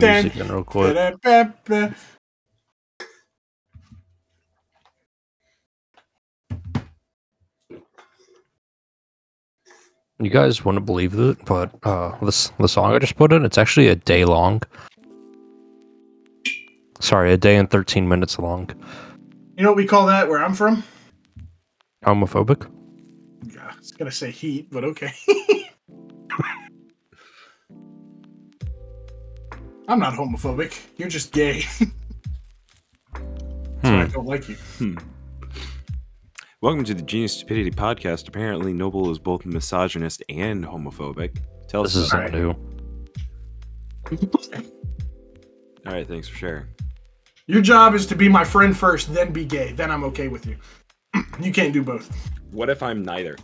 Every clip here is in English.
the music in real quick. You guys wouldn't believe it, but uh, this the song I just put in, it's actually a day long. Sorry, a day and thirteen minutes long. You know what we call that where I'm from? Homophobic. Yeah, I was gonna say heat, but okay. I'm not homophobic. You're just gay. So I Hmm. don't like you. Welcome to the Genius Stupidity Podcast. Apparently, Noble is both misogynist and homophobic. Tell This us. is about new. All right, thanks for sharing. Your job is to be my friend first, then be gay. Then I'm okay with you. you can't do both. What if I'm neither?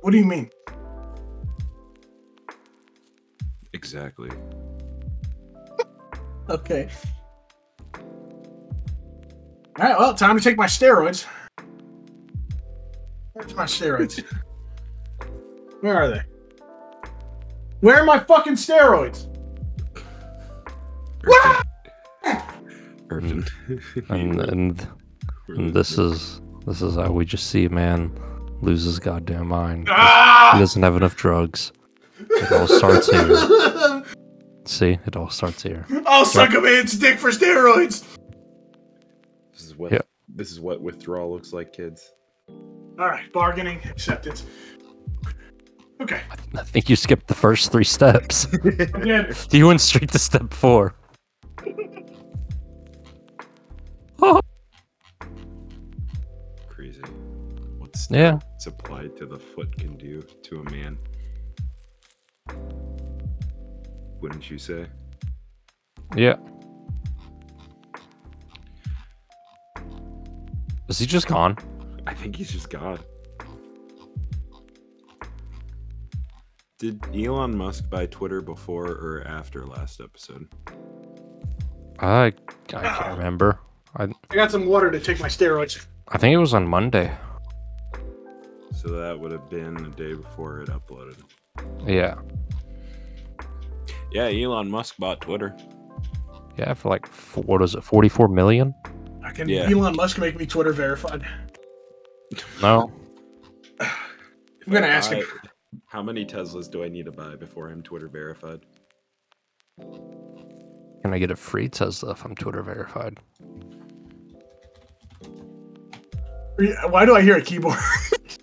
What do you mean? Exactly. Okay. All right, well, time to take my steroids. Where's my steroids? Where are they? Where are my fucking steroids? Urgent. And and and this is this is how we just see a man lose his goddamn mind. 'cause He Ah! doesn't have enough drugs. It all starts here. See, it all starts here. I'll suck a man's dick for steroids. This is what Yeah. this is what withdrawal looks like, kids. All right, bargaining, acceptance. Okay, I think you skipped the first three steps. again, you went straight to step four. Oh, Crazy. What's yeah. it's applied to the foot can do to a man? Wouldn't you say? Yeah. Is he just gone? I think he's just gone. Did Elon Musk buy Twitter before or after last episode? I I can't remember. I I got some water to take my steroids. I think it was on Monday. So that would have been the day before it uploaded. Yeah. Yeah, Elon Musk bought Twitter. Yeah, for like f- what is it? Forty four million? I can Yeah. Elon Musk make me Twitter verified. No. I'm gonna ask him. How many Teslas do I need to buy before I'm Twitter verified? Can I get a free Tesla if I'm Twitter verified? Why do I hear a keyboard?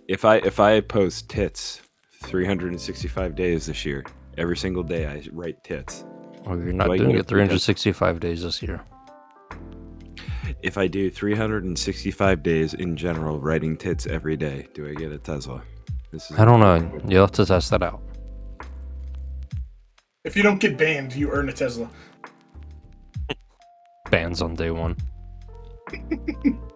If I if I post tits 365 days this year, every single day I write tits. Oh, you're not Do doing it free 365 days this year. If I do 365 days in general writing tits every day, do I get a Tesla? This is I don't know. You'll have to test that out. if you don't get banned, you earn a Tesla. Bans on day one.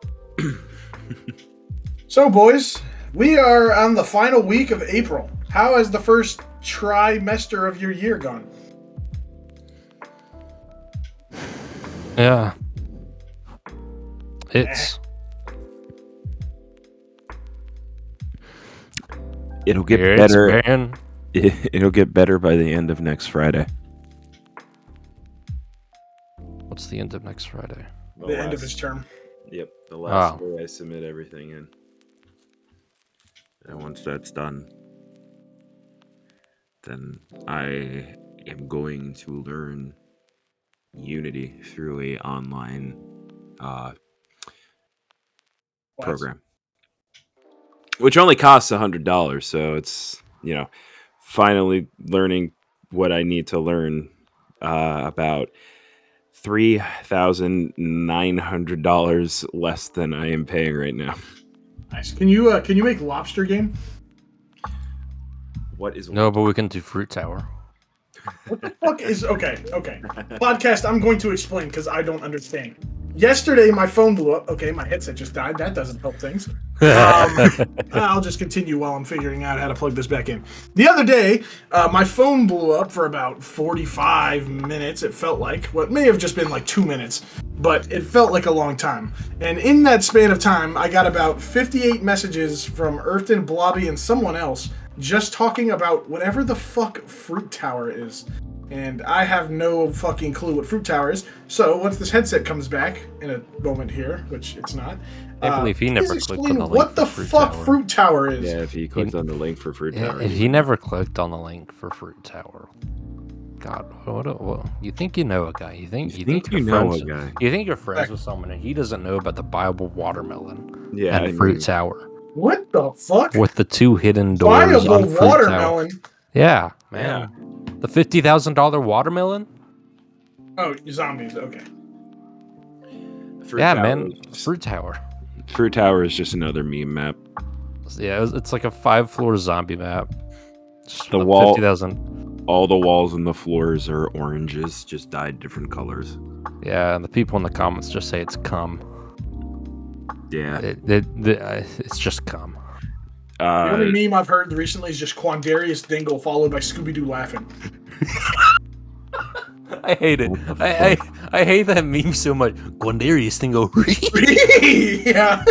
So, boys, we are on the final week of April. How has the first trimester of your year gone? Yeah. It's It'll get it's better. ban- It'll get better by the end of next Friday. What's the end of next Friday? The end of his term. Yep, the last Oh. day I submit everything in. And once that's done, then I am going to learn Unity through a online uh, program, which only costs a hundred dollars. So it's you know finally learning what I need to learn uh, about three thousand nine hundred dollars less than I am paying right now. Nice. Can you uh, can you make lobster game? What is No, but we can do Fruit Tower. What the fuck is okay. Okay. Podcast. I'm going to explain because I don't understand. Yesterday, my phone blew up. Okay, my headset just died. That doesn't help things. Um, I'll just continue while I'm figuring out how to plug this back in. The other day, uh, my phone blew up for about 45 minutes. It felt like what may have just been like two minutes. but it felt like a long time. And in that span of time, I got about 58 messages from Earthton, Blobby, and someone else just talking about whatever the fuck Fruit Tower is. And I have no fucking clue what Fruit Tower is. So once this headset comes back in a moment here, which it's not, I uh, believe he never clicked on the link what for the Fruit fuck Tower. Fruit Tower is. Yeah, if he clicked on the link for Fruit Yeah, Tower. if he never clicked on the link for Fruit Tower, God, what? A, what you think you know a guy? You think you think you you're know friends, a guy. You think you're friends Right. with someone and he doesn't know about the Bible watermelon Yeah, I and Fruit mean, Tower What the fuck? with the two hidden doors Viable on Fruit Tower. watermelon. Yeah, man. The fifty thousand dollar watermelon. Oh, zombies. Okay. Fruit yeah, Tower man. Fruit Tower. Fruit Tower is just another meme map. Yeah, it's like a five floor zombie map. Just The with wall- Fifty thousand. All the walls and the floors are oranges, just dyed different colors. Yeah, and the people in the comments just say it's cum. Yeah. It, it, it, uh, it's just cum. The Uh, only meme I've heard recently is just Quandarius Dingle followed by Scooby Doo laughing. I hate it. I, I I hate that meme so much. Quandarius thing go. yeah.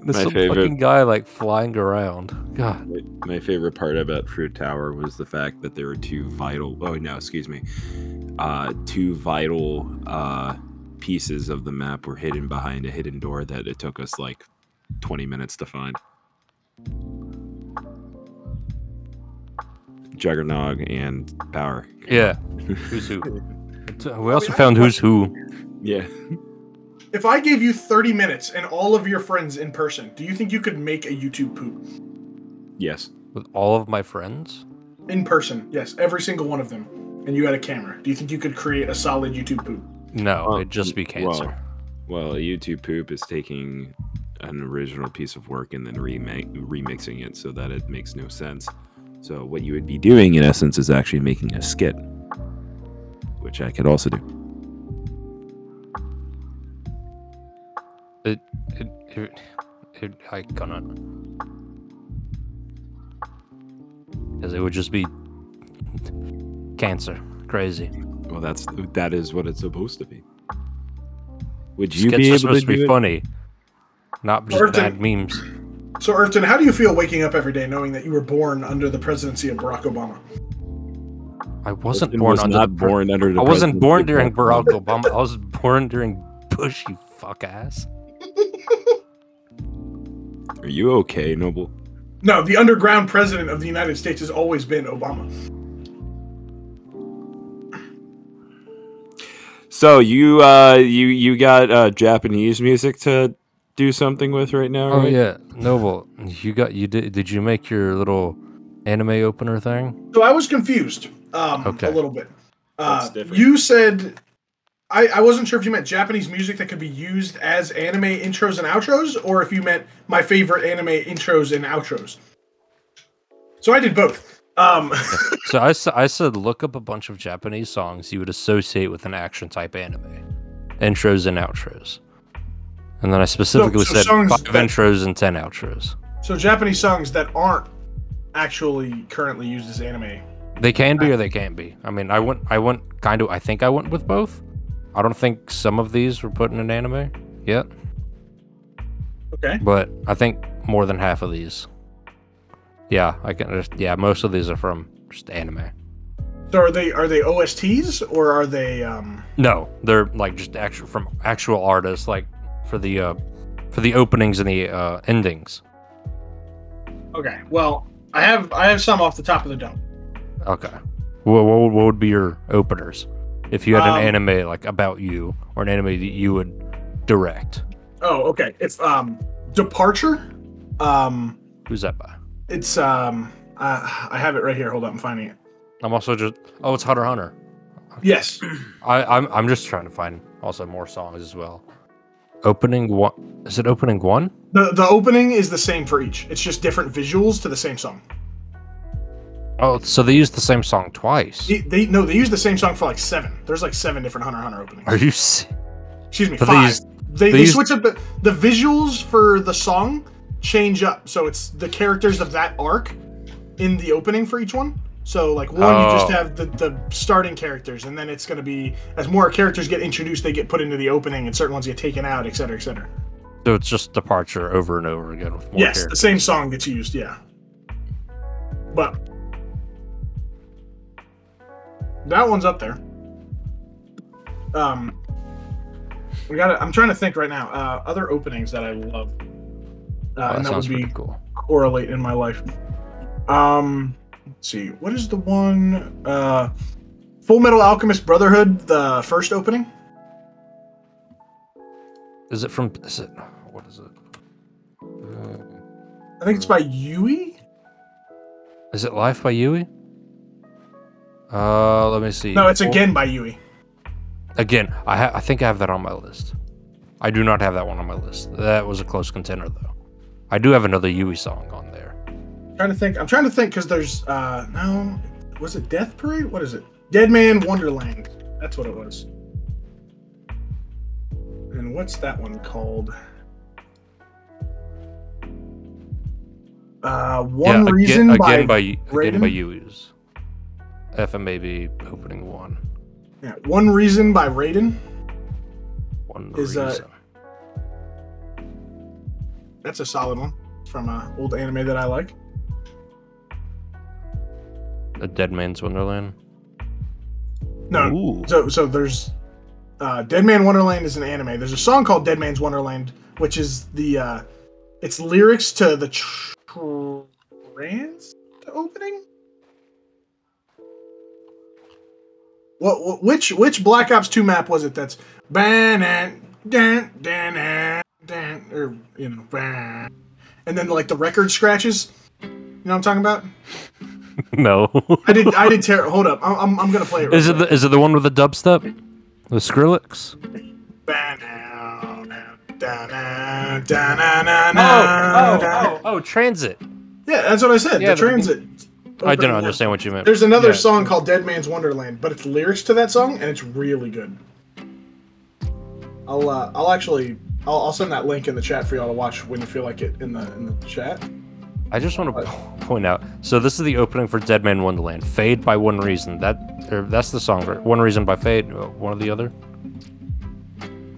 There's My favorite- fucking guy like flying around. God. my, my favorite part about Fruit Tower was the fact that there were two vital. Oh no, excuse me. Uh, two vital uh, pieces of the map were hidden behind a hidden door that it took us like 20 minutes to find. Juggernog and Power. Yeah. Who's who? We also found who's who. Yeah. If I gave you 30 minutes and all of your friends in person, do you think you could make a YouTube poop? Yes. With all of my friends. In person, yes, every single one of them. And you had a camera. Do you think you could create a solid YouTube poop? No, Oh, it'd just be well, cancer. Well, a YouTube poop is taking an original piece of work and then remake, remixing it so that it makes no sense. So what you would be doing, in essence, is actually making a skit, which I could also do. It, it, it, it I couldn't. Because it would just be cancer. Crazy. Well, that's that is what it's supposed to be. Would you Skits be are able supposed to to be it? Funny, not just Or bad memes. So, Earthton, how do you feel waking up every day knowing that you were born under the presidency of Barack Obama? I wasn't Austin born was under not the born under the. I wasn't presidency born of during Barack Obama. I was born during Bush. You fuck ass. Are you okay, Noble? No, the underground president of the United States has always been Obama. So you uh you you got uh Japanese music to do something with right now, Oh right? yeah, Noble. You got you did. Did you make your little anime opener thing? So I was confused um, Okay. a little bit. Uh, you said I, I wasn't sure if you meant Japanese music that could be used as anime intros and outros, or if you meant my favorite anime intros and outros. So I did both. Um, So I said look up a bunch of Japanese songs you would associate with an action type anime, intros and outros, and then I specifically so said songs five that- intros and ten outros. so Japanese songs that aren't actually currently used as anime. They can be or they can't be. I mean, I went I went kind of I think I went with both. I don't think some of these were put in an anime yet, Okay. but I think more than half of these. Yeah, I can. Just, yeah, most of these are from just anime. So are they are they OSTs or are they um No, they're like just actual from actual artists, like for the uh for the openings and the uh endings. Okay. Well, I have I have some off the top of the dome. Okay. What what, would- what would be your openers if you had Um, an anime like about you or an anime that you would direct? Oh, okay. It's um Departure. Um Who's that by? it's um uh, I have it right here. Hold up, I'm finding it. I'm also just oh, it's Hunter Hunter. Yes. I I'm I'm just trying to find also more songs as well. Opening one is it opening one? The the opening is the same for each. It's just different visuals to the same song. Oh, so they used the same song twice. They, they no, they use the same song for like seven. There's like seven different Hunter Hunter openings. Are you? se- Excuse me, they five. used- they, they they used- switch up the, the visuals for the song change up. So it's the characters of that arc in the opening for each one, So like one, you just Oh. have the, the starting characters, and then it's going to be as more characters get introduced, they get put into the opening, and certain ones get taken out, et cetera, et cetera. So it's just departure over and over again with more yes, the same song gets used. Yeah, but that one's up there. Um, we got. I'm trying to think right now. Uh, other openings that I love, uh, Oh, and that that would be cool. correlate in my life. Um, let's see. What is the one? Uh, Full Metal Alchemist Brotherhood, the first opening. Is it from? Is it? What is it? Uh, I think it's by Yui. is it Life by Yui? Uh, let me see. No, it's Full- again by Yui. Again, I ha- I think I have that on my list. I do not have that one on my list. That was a close contender though. I do have another Yui song on there. trying to think. I'm trying to think because there's uh no. Was it Death Parade? What is it? Dead Man Wonderland. That's what it was. And what's that one called? Uh, one yeah, reason again, by, again by again by Raiden? Yui's. FMAB opening one. yeah, one reason by Raiden. One Is, uh, reason. That's a solid one from an old anime that I like. A Dead Man's Wonderland. No, Ooh. So so there's uh Dead Man Wonderland is an anime. There's a song called Dead Man's Wonderland, which is the uh it's lyrics to the trans opening. What, what which which Black Ops 2 map was it that's ban dan dan dan dan or you know ban and then like the record scratches? You know what I'm talking about? no. I did I did tear hold up. I'm I'm, I'm going to play it. real is it the, is it the one with the dubstep? The Skrillex? Oh, oh, Oh. Transit. Yeah, that's what I said. Yeah, the the- transit. I didn't understand what you meant. There's another Yeah. song called Dead Man's Wonderland, but it's lyrics to that song, and it's really good. I'll uh, I'll actually I'll, I'll send that link in the chat for y'all to watch when you feel like it in the in the chat. I just want to point out. So this is the opening for Dead Man Wonderland. Fade by One Reason. That or that's the song. right? One Reason by Fade. uh, One or the other.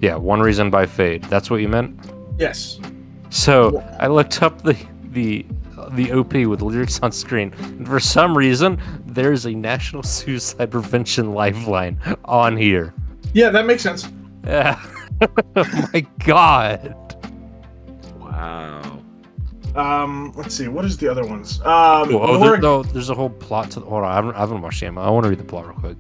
Yeah, One Reason by Fade. That's what you meant. Yes. So I looked up the the the OP with lyrics on screen, and for some reason there's a National Suicide Prevention Lifeline on here. Yeah, that makes sense. Yeah. oh my God. Wow. Um, let's see. What is the other ones? Um, Oh, there, no, there's a whole plot to. The hold on, I haven't, I haven't watched the anime. I want to read the plot real quick.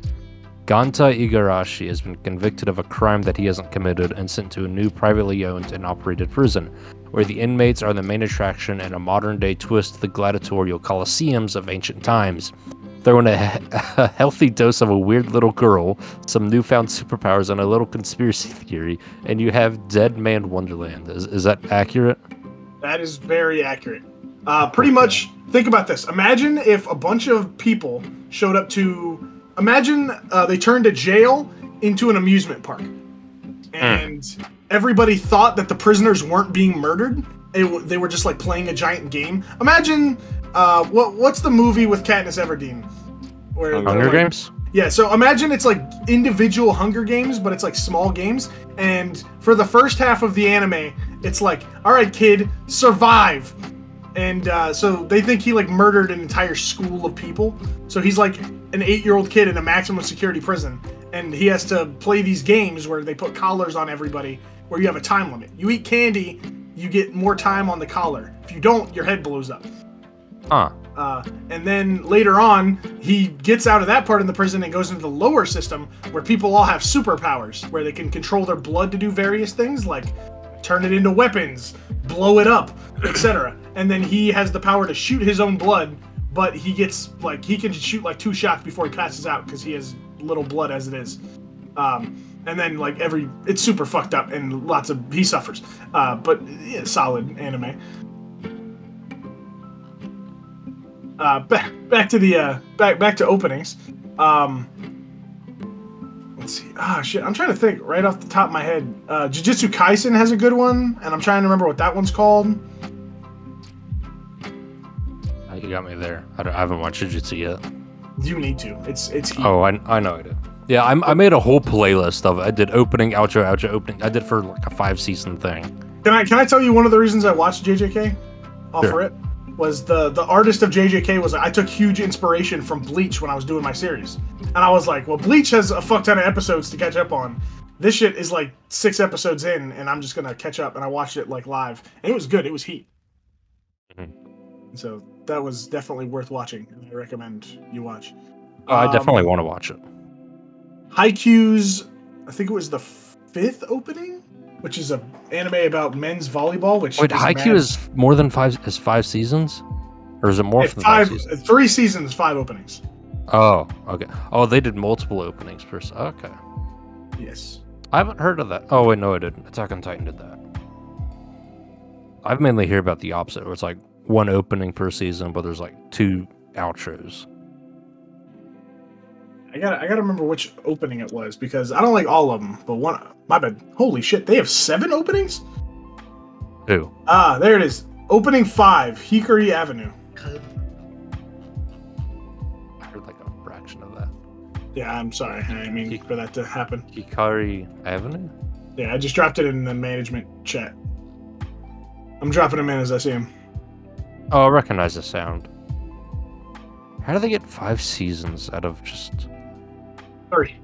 Ganta Igarashi has been convicted of a crime that he hasn't committed and sent to a new privately owned and operated prison, where the inmates are the main attraction and a modern day twist to the gladiatorial coliseums of ancient times. Throw in a, a healthy dose of a weird little girl, some newfound superpowers, and a little conspiracy theory, and you have Dead Man Wonderland. Is, is that accurate? That is very accurate. Uh, pretty much, think about this. Imagine if a bunch of people showed up to. Imagine uh, they turned a jail into an amusement park, and everybody thought that the prisoners weren't being murdered. They, w- they were just like playing a giant game. Imagine uh, what what's the movie with Katniss Everdeen? Where they're, Hunger like- Games? Yeah, so imagine it's like individual Hunger Games, but it's like small games. And for the first half of the anime, it's like, all right, kid, survive. And uh, so they think he like murdered an entire school of people. So he's like an eight-year-old kid in a maximum security prison, and he has to play these games where they put collars on everybody, where you have a time limit. You eat candy, you get more time on the collar. If you don't, your head blows up. Huh. Uh, and then later on, he gets out of that part of the prison and goes into the lower system where people all have superpowers, where they can control their blood to do various things, like turn it into weapons, blow it up, etc. And then he has the power to shoot his own blood, but he gets like he can shoot like two shots before he passes out because he has little blood as it is. Um, and then like every it's super fucked up and lots of he suffers. Uh, but yeah, solid anime. Uh, back back to the uh, back back to openings. Um, let's see. Ah, shit. I'm trying to think right off the top of my head. Uh, Jujutsu Kaisen has a good one, and I'm trying to remember what that one's called. Uh, You got me there. I, don't- I haven't watched Jujutsu yet. You need to. It's it's heat. Oh, I, I know I did. Yeah, I, I made a whole playlist of it. I did opening, outro, outro, opening. I did for like a five season thing. Can I can I tell you one of the reasons I watched JJK? Off Sure. it was the the artist of JJK was I took huge inspiration from Bleach when I was doing my series, and I was like, well, Bleach has a fuck ton of episodes to catch up on. This shit is like six episodes in, and I'm just gonna catch up. And I watched it like live, and it was good. It was heat. Mhm. So that was definitely worth watching, and I recommend you watch. Oh, I Um, definitely want to watch it. Haikyuu's, I think it was the fifth opening, which is a anime about men's volleyball. Which Wait, is Haikyuu is more than five? Is five seasons, or is it more than five, five, seasons? three seasons, five openings. Oh, okay. Oh, they did multiple openings per. se- Okay, Yes. I haven't heard of that. Oh wait, no, I didn't. Attack on Titan did that. I've mainly hear about the opposite, where it's like one opening per season, but there's like two outros. I gotta, I gotta remember which opening it was because I don't like all of them, but one. My bad. Holy shit, they have seven openings. Two. Ah, there it is. Opening five, Hikari Avenue. I heard like a fraction of that. Yeah, I'm sorry. I didn't mean for that to happen. Hikari Avenue. Yeah, I just dropped it in the management chat. I'm dropping them in as I see them. Oh, I recognize the sound. How do they get five seasons out of just Three.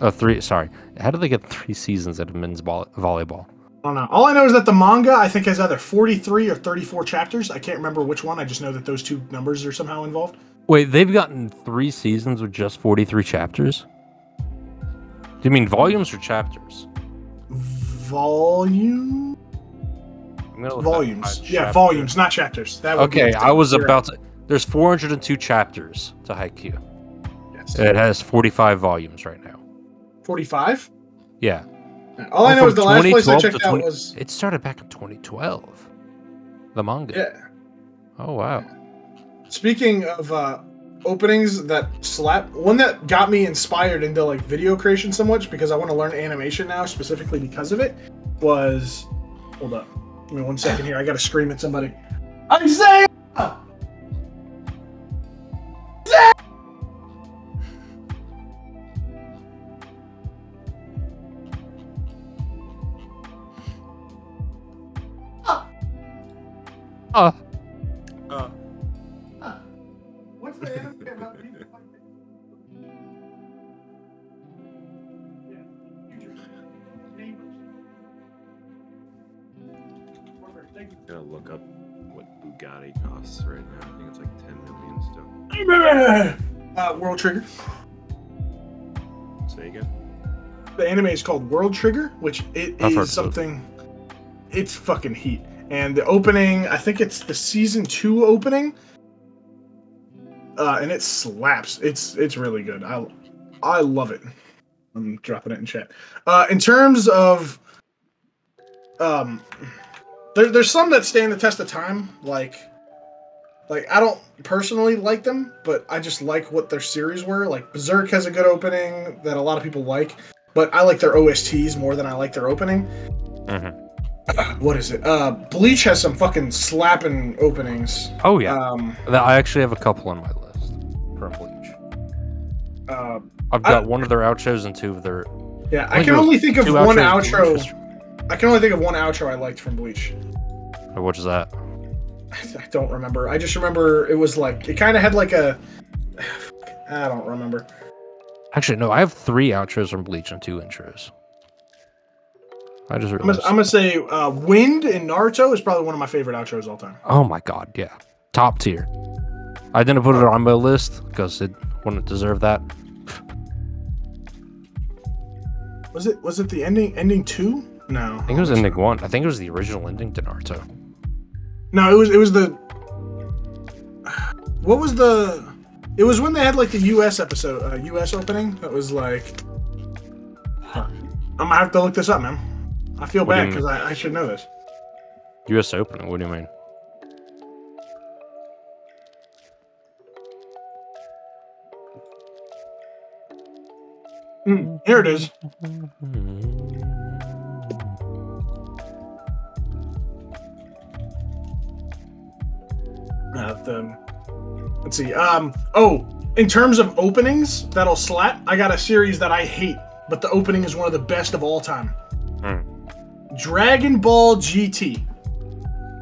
oh three? Sorry, how do they get three seasons out of men's volley- volleyball? I don't know. All I know is that the manga I think has either 43 or 34 chapters. I can't remember which one. I just know that those two numbers are somehow involved. Wait, they've gotten three seasons with just forty-three chapters. Do you mean volumes or chapters? Volume I'm gonna look volumes. Yeah, chapters. volumes, not chapters. That Okay, I was about to. There's 402 chapters to Haikyuu. Yes. It has 45 volumes right now. 45. Yeah, All I Oh, know is the last place I 2012 to checked out was it started back in 2012. The manga. yeah. Oh wow. Speaking of uh, openings that slap, one that got me inspired into like video creation so much because I want to learn animation now specifically because of it was. Hold up, give me one second here. I gotta scream at somebody. Isaiah. Uh, World Trigger. Say again. The anime is called World Trigger, which it I've heard of it. is something. It's fucking heat. And the opening, I think it's the season two opening, uh, and it slaps. It's it's really good. I I love it. I'm dropping it in chat. Uh, in terms of, um, there, there's some that stand the test of time. Like, like I don't personally like them, but I just like what their series were. Like Berserk has a good opening that a lot of people like, but I like their OSTs more than I like their opening. mhm. What is it? Uh, Bleach has some fucking slapping openings. oh yeah. Um, I actually have a couple on my list from Bleach. uh, I've I- got one of their outros and two of their. yeah, I think can only think of one outro. I can only think of one outro I liked from Bleach. Which is that? I don't remember. I just remember it was like it kind of had like a. I don't remember. Actually, no. I have three outros from Bleach and two intros. I just I'm gonna. I'm gonna say uh, Wind in Naruto is probably one of my favorite outros all time. Oh my god, yeah. Top tier. I didn't put it on my list because it wouldn't deserve that. Was it was it the ending ending two? No, I think it was ending one. I think it was the original ending to Naruto. No, it was it was the. What was the? It was when they had like the U.S. episode, uh, U.S. opening. That was like. I'm gonna have to look this up, man. I feel What do bad because I, I should know this. U.S. opening. What do you mean? Hmm, here it is. Uh, the, let's see. Um. Oh, in terms of openings that'll slap, I got a series that I hate, but the opening is one of the best of all time. Hmm. Dragon Ball GT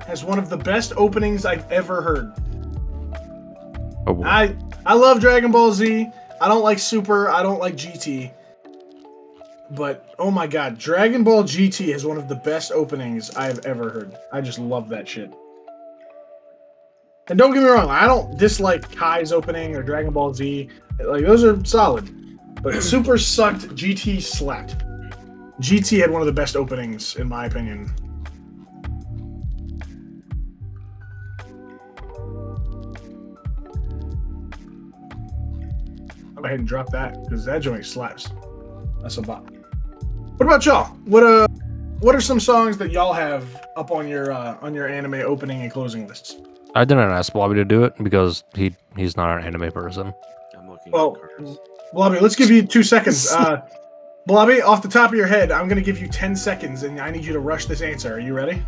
has one of the best openings I've ever heard. Oh, boy. I I love Dragon Ball Z. I don't like Super. I don't like GT. But oh my god, Dragon Ball GT is one of the best openings I've ever heard. I just love that shit. And don't get me wrong, I don't dislike Kai's opening or Dragon Ball Z. Like those are solid. But Super sucked, GT slapped. GT had one of the best openings in my opinion. Go ahead and drop that because that joint slaps. That's a bop. What about y'all? What uh, what are some songs that y'all have up on your uh, on your anime opening and closing lists? I didn't ask Blobby to do it because he he's not an anime person. I'm looking Well, at cards. Blobby, let's give you two seconds. Uh, Blobby, off the top of your head, I'm gonna give you ten seconds, and I need you to rush this answer. Are you ready?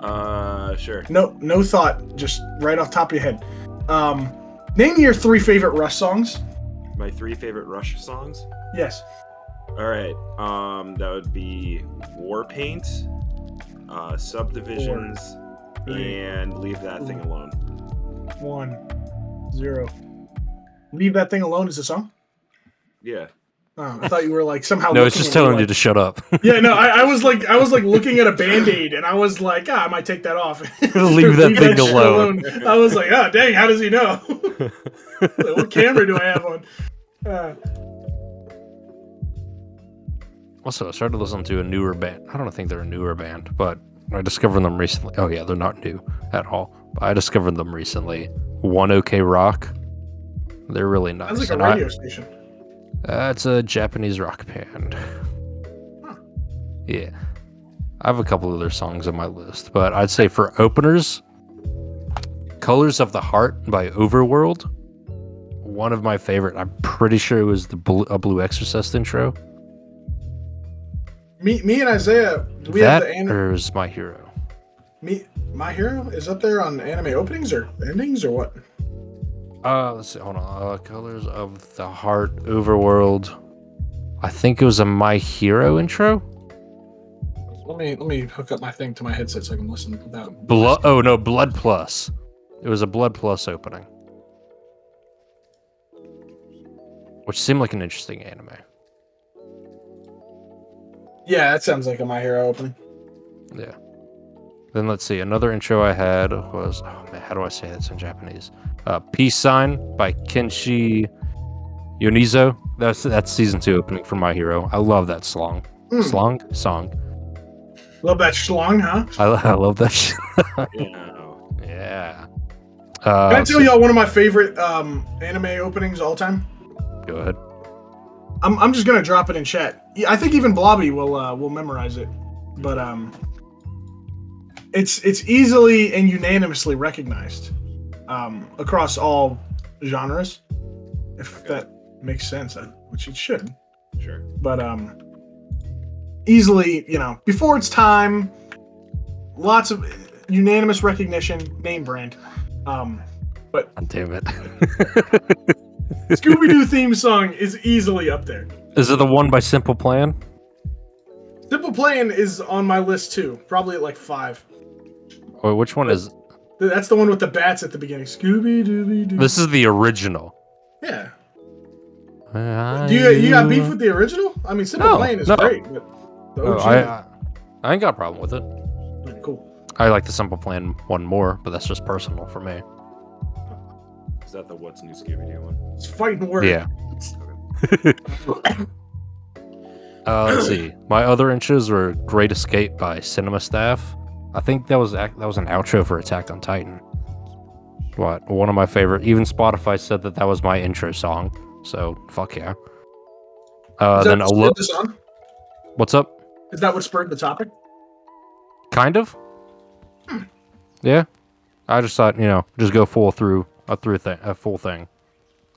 Uh, sure. No, no thought, just right off top of your head. Um, name your three favorite Rush songs. My three favorite Rush songs. Yes. All right. Um, that would be Warpaint, uh, Subdivisions, three, and Leave That Thing Alone. One, zero. Leave that thing alone is a song. Yeah. Oh, I thought you were like somehow. No, it's just at me telling like- you to shut up. Yeah, no, I, I was like, I was like looking at a band aid, and I was like, ah, I might take that off. Leave that thing shit alone. I was like, oh, dang, how does he know? Like, what camera do I have on? Uh, Also, I started listening to a newer band. I don't think they're a newer band, but I discovered them recently. Oh yeah, they're not new at all. But I discovered them recently. One OK Rock. They're really nice. sounds like a and I- radio station. Uh, it's a Japanese rock band. Huh. Yeah. I have a couple other songs on my list, but I'd say for openers, Colors of the Heart by UVERworld. One of my favorite. I'm pretty sure it was the Blue, a Blue Exorcist intro. Me, me and Isaiah, we that have the anime. or is my hero. Me, my hero is up there on anime openings or endings or what? Uh, let's see. Hold on. Uh, Colors of the Heart, UVERworld. I think it was a My Hero intro. Let me let me hook up my thing to my headset so I can listen without. Blood. Oh no, Blood Plus. It was a Blood Plus opening, which seemed like an interesting anime. Yeah, that sounds like a my hero opening. Yeah. Then let's see. Another intro I had was oh man, how do I say this in Japanese? Uh, Peace Sign by Kenshi Yonezu. That's that's season two opening for My Hero. I love that song. Hmm, Slong song. Love that schlong, huh? I, I love that. Shit. Yeah. yeah. Uh, Can I tell see. y'all one of my favorite um, anime openings all time? Go ahead. I'm, I'm just gonna drop it in chat. Yeah, I think even Blobby will uh, will memorize it, but um, it's it's easily and unanimously recognized um, across all genres, if that makes sense, uh, which it should. Sure. But um, easily, you know, before its time, lots of unanimous recognition, name brand. Um, but God damn it. Scooby Doo theme song is easily up there. Is it the one by Simple Plan? Simple Plan is on my list too, probably at like five. Or which one is? That's the one with the bats at the beginning. Scooby Dooby Doo. This is the original. Yeah. Do you you got beef with the original? I mean, Simple No, Plan is no. great, but the Oh, OG, I, I I ain't got a problem with it. cool. I like the Simple Plan one more, but that's just personal for me. Is that the What's New Scooby Doo one? It's fighting word. Yeah. Uh, let's see. My other inches were Great Escape by Cinema Staff. I think that was ac- that was an outro for Attack on Titan. What? One of my favorite. Even Spotify said that that was my intro song. So fuck yeah. Uh, Is that then what a spurred look. the song? What's up? Is that what spurred the topic? Kind of. Yeah. I just thought you know just go full through a through thing a full thing.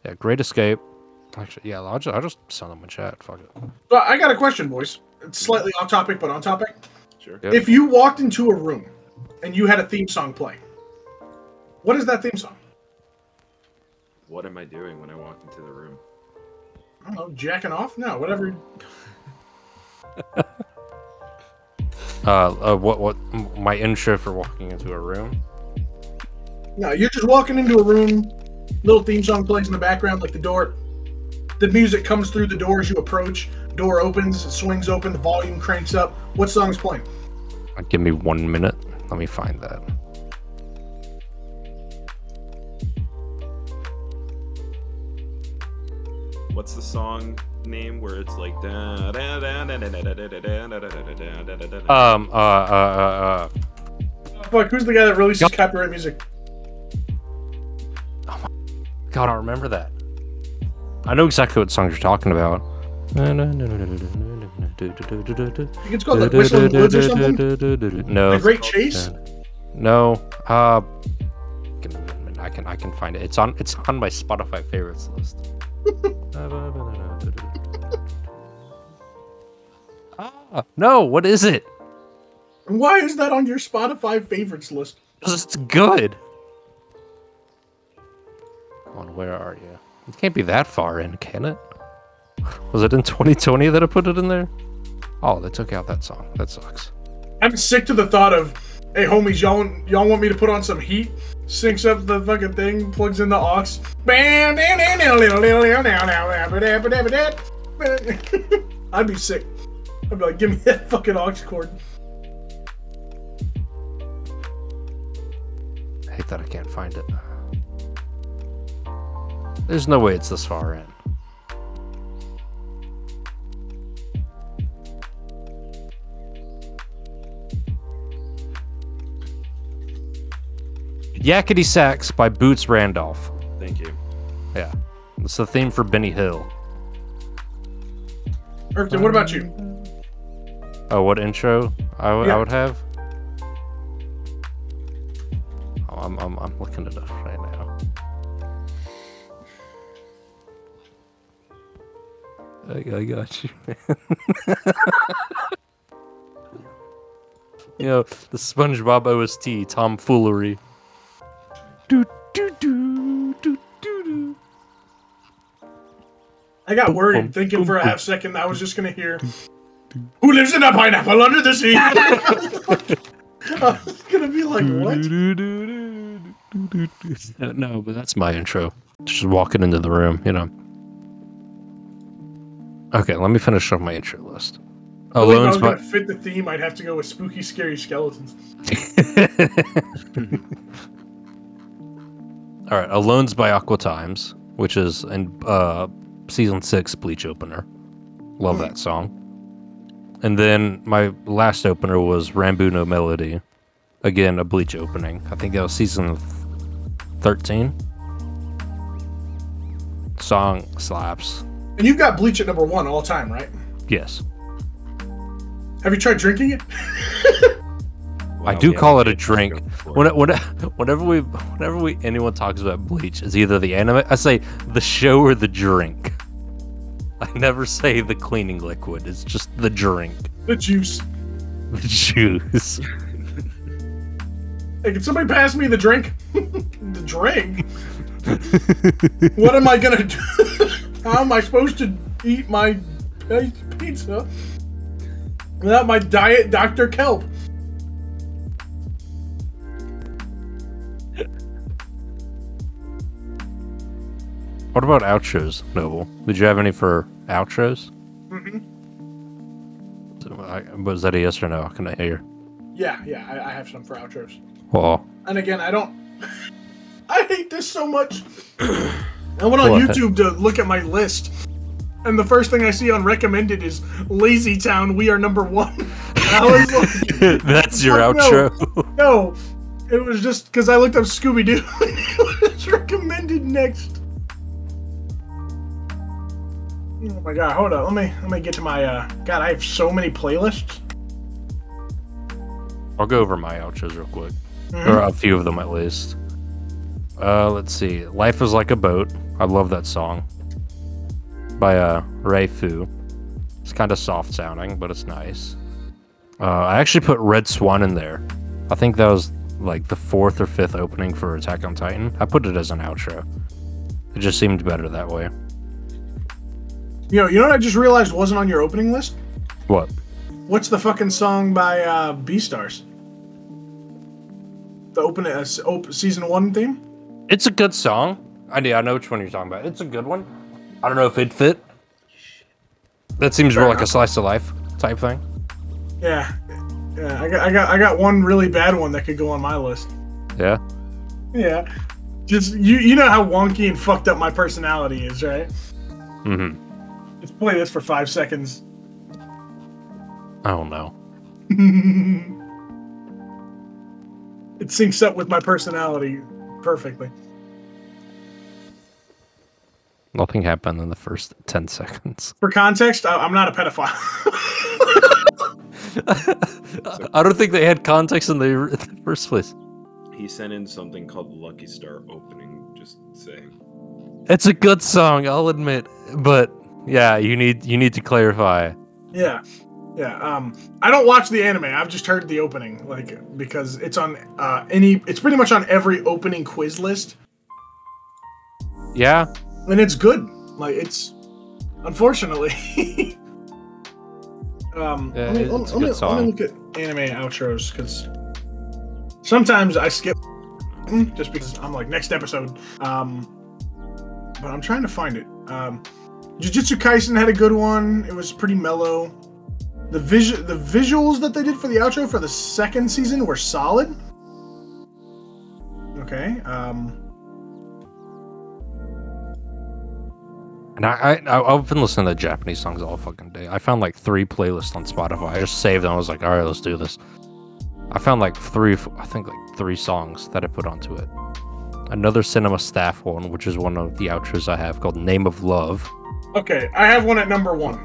Yeah. Great Escape. Actually, yeah. I'll just I'll just send them a chat. Fuck it. So I got a question, boys. It's slightly off topic, but on topic. Sure. Yep. If you walked into a room and you had a theme song play, what is that theme song? What am I doing when I walk into the room? I don't know, jacking off? No, whatever. Uh, uh, what what my intro for walking into a room? No, you're just walking into a room, little theme song plays in the background, like the door. The music comes through the door as you approach. Door opens, it swings open, the volume cranks up. What song is playing? Give me one minute. Let me find that. What's the song name where it's like um uh uh uh, fuck who's the guy that releases yep. copyright music God, I don't remember that. I know exactly what songs you're talking about. I think it's called like Whistle in the Woods or something. No. The Great Chase? No. Uh. give me one minute. I can I can find it. It's on it's on my Spotify favorites list. ah, no. What is it? Why is that on your Spotify favorites list? 'Cause it's good on where are you? It can't be that far in, can it? Was it in 2020 that I put it in there? Oh, they took out that song. That sucks. I'm sick to the thought of, hey homies, y'all y'all want me to put on some heat? Sinks up the fucking thing, plugs in the aux. Bam, I'd be sick. I'd be like, give me that fucking aux cord. I hate that I can't find it. There's no way it's this far in. Yakety Sax by Boots Randolph. Thank you. Yeah. It's the theme for Benny Hill. Irvington, what about you? Oh, what intro I would- I would have? Oh, I'm, I'm, I'm looking at it up right now. I, I got you, man. you know, the SpongeBob OST, tomfoolery. Do, do, do, do, do, do. I got worried thinking for a half second I was just gonna hear Who lives in a pineapple under the sea? I was gonna be like, what? No, but that's my intro. Just walking into the room, you know. Okay, let me finish off my intro list. I if I Alone's was by gonna fit the theme, I'd have to go with spooky, scary skeletons. All right, Alone's by Aqua Timez, which is in uh, season six Bleach opener. Love that song. And then my last opener was Ranbu no Melody, again a Bleach opening. I think that was season thirteen. Song slaps. And you've got Bleach at number one all time, right? Yes, Have you tried drinking it? I do we call it a drink. When, when, whenever we, whenever we, anyone talks about Bleach, it's either the anime. I say the show or the drink. I never say the cleaning liquid. It's just the drink, The juice. the juice. Hey, can somebody pass me the drink? the drink? what am I gonna do? How am I supposed to eat my pizza without my diet Dr. Kelp? what about outros, Noble? Did you have any for outros? hmm Was that a yes or no? Can I hear. Yeah, yeah, I, I have some for outros. Well, And again, I don't. I hate this so much. I went on What? YouTube to look at my list, and the first thing I see on recommended is Lazy Town. We are number one. And I was like, that's your no. outro. no, it was just because I looked up Scooby Doo. it was recommended next. Oh my god! Hold on. Let me let me get to my. uh God, I have so many playlists. I'll go over my outros real quick. Mhm. or a few of them at least. Uh, let's see. Life is like a boat. I love that song by uh Ray Fu. It's kind of soft sounding, but it's nice. Uh, I actually put Red Swan in there. I think that was like the fourth or fifth opening for Attack on Titan. I put it as an outro. It just seemed better that way. You know, you know what I just realized wasn't on your opening list? What? What's the fucking song by uh, Beastars? The open uh, op- season one theme. It's a good song. I do. I know which one you're talking about. It's a good one. I don't know if it fit. That seems more Fair like a slice of life type thing. Yeah, yeah. I got, I got, I got one really bad one that could go on my list. Yeah. Yeah, just you, you know how wonky and fucked up my personality is, right? Mm-hmm. Let's play this for five seconds. I don't know. it syncs up with my personality perfectly. Nothing happened in the first ten seconds. For context, I, I'm not a pedophile. I don't think they had context in the, in the first place. He sent in something called Lucky Star Opening, just saying. It's a good song, I'll admit, but yeah, you need you need to clarify. yeah, yeah. Um, I don't watch the anime. I've just heard the opening, like because it's on uh, any. It's pretty much on every opening quiz list, Yeah, and it's good. Like it's, unfortunately. um, Yeah, let, me, it's let, a me, let me look at anime outros because sometimes I skip just because I'm like next episode. Um, but I'm trying to find it. Um, Jujutsu Kaisen had a good one. It was pretty mellow. The vision, the visuals that they did for the outro for the second season were solid. Okay. Um, and I, I I've been listening to Japanese songs all fucking day. I found like three playlists on Spotify. I just saved them. I was like, all right, let's do this. I found like three, I think like three songs that I put onto it. Another cinema staff one, which is one of the outros I have called "Name of Love." okay, I have one at number one.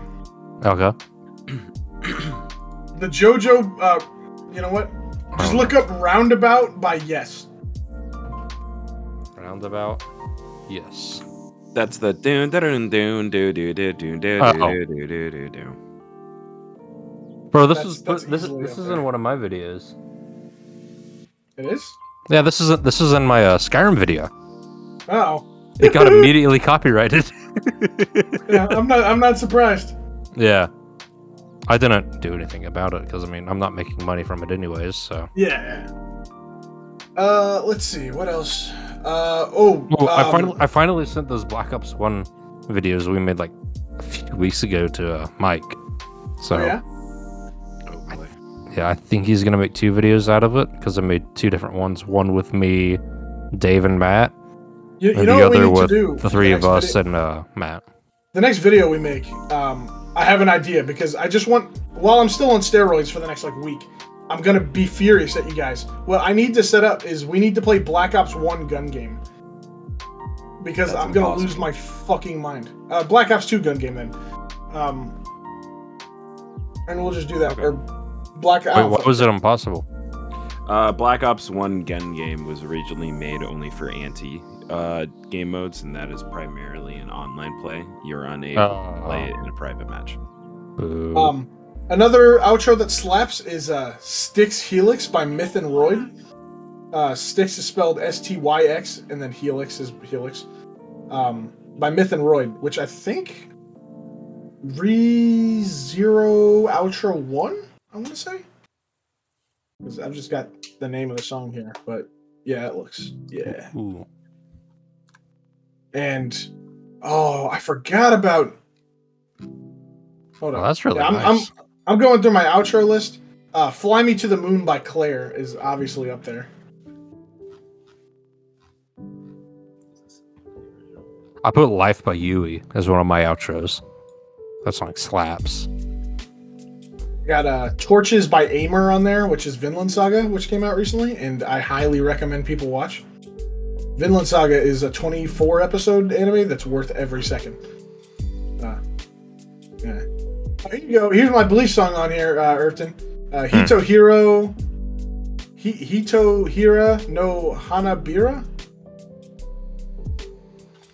Okay. The JoJo. Uh, you know what? Just look up "Roundabout" by Yes. Roundabout. Yes. That's the doon doon doon doo doo doo doo doo Oh. doo doo doo doo doo. Bro, this is this is this is there. in one of my videos. It is. Yeah, this is this is in my uh, Skyrim video. Oh, It got immediately copyrighted. yeah. I'm not. I'm not surprised. yeah. I didn't do anything about it because I mean I'm not making money from it anyways. So Yeah. Uh, let's see. What else? Uh, oh. well, I um, finally I finally sent those Black Ops One videos we made like a few weeks ago to uh, Mike. So oh, yeah. Oh boy. yeah, I think he's gonna make two videos out of it because I made two different ones. One with me, Dave and Matt, You, you and know the what we other need to with do? the three of us video- and uh, Matt. the next video we make, um, I have an idea because I just want, while I'm still on steroids for the next like week, I'm gonna be furious at you guys. What I need to set up is we need to play Black Ops One gun game because That's I'm gonna impossible. lose my fucking mind. Uh, Black Ops Two gun game then, um, and we'll just do that. Okay. Or Black Ops. Wait, Ops. why was it impossible? Uh, Black Ops One gun game was originally made only for anti uh, game modes, and that is primarily an online play. You're unable to play it in a private match. Boo. Um, another outro that slaps is uh, Styx Helix by Myth and Roid. Uh, Styx is spelled S T Y X, and then Helix is Helix. Um, by Myth and Roid, which I think Re Zero Outro One. I want to say. 'Cause I've just got the name of the song here, but yeah, it looks yeah. Ooh. And oh, I forgot about. Hold on. Well, that's really Yeah, I'm, nice. I'm I'm going through my outro list. Uh, "Fly Me to the Moon" by Claire is obviously up there. I put Life by Yui as one of my outros. That song slaps. Got uh, "Torches" by Aimer on there, which is Vinland Saga, which came out recently, and I highly recommend people watch. Vinland Saga is a 24 episode anime that's worth every second. Uh, yeah. Here you go. Here's my Bleach song on here, uh, Irton. Uh, Hito Hiro. Hi- Hito Hira no Hanabira.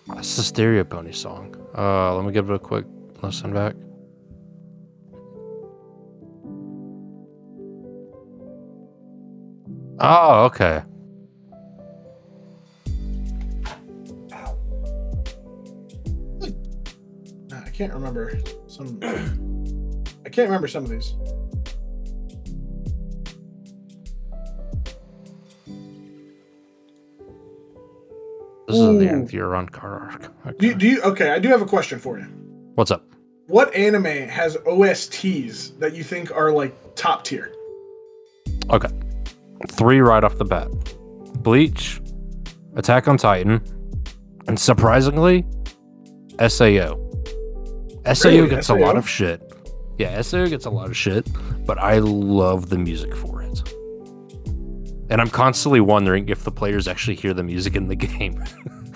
That's the Stereopony song. Uh, let me give it a quick listen back. Oh, okay. I can't remember some. I can't remember some of these. This is the end of your Arrancar arc. Do Okay. you, do you? Okay, I do have a question for you. What's up? What anime has OSTs that you think are like top tier? Okay. Three right off the bat Bleach, Attack on Titan, and surprisingly, SAO. SAO Really? gets a lot of shit. Yeah, SAO gets a lot of shit, but I love the music for it. And I'm constantly wondering if the players actually hear the music in the game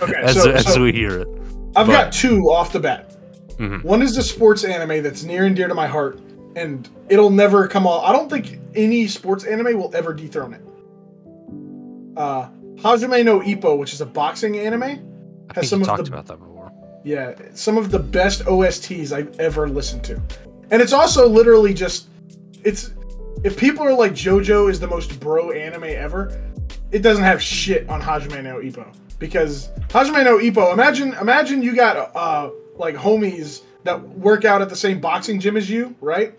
Okay, as, so, as so we hear it. I've but- got two off the bat. Mhm. One is a sports anime that's near and dear to my heart, and it'll never come off. I don't think any sports anime will ever dethrone it. Uh, Hajime no Ippo, which is a boxing anime, I has some you of talked the about that before. yeah, some of the best OSTs I've ever listened to. And it's also literally just it's if people are like JoJo is the most bro anime ever, it doesn't have shit on Hajime no Ippo. Because Hajime no Ippo, imagine imagine you got uh like homies that work out at the same boxing gym as you, right?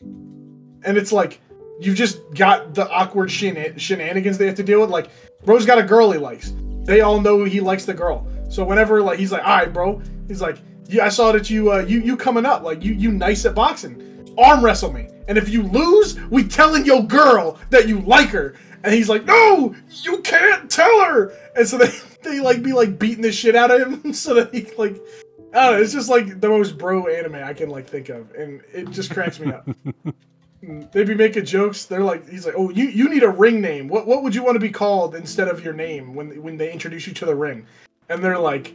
And it's like you've just got the awkward shen- shenanigans they have to deal with. Like, bro's got a girl he likes. They all know he likes the girl. So whenever like he's like, all right, bro, he's like, yeah, I saw that you uh, you you coming up, like you you nice at boxing. Arm wrestle me, and if you lose, we telling your girl that you like her. And he's like, no, you can't tell her. And so they they like be like beating the shit out of him, so that he like. I don't know. It's just like the most bro anime I can like think of, and it just cracks me up. They'd be making jokes. They're like, he's like, oh, you, you need a ring name. What what would you want to be called instead of your name when when they introduce you to the ring? And they're like,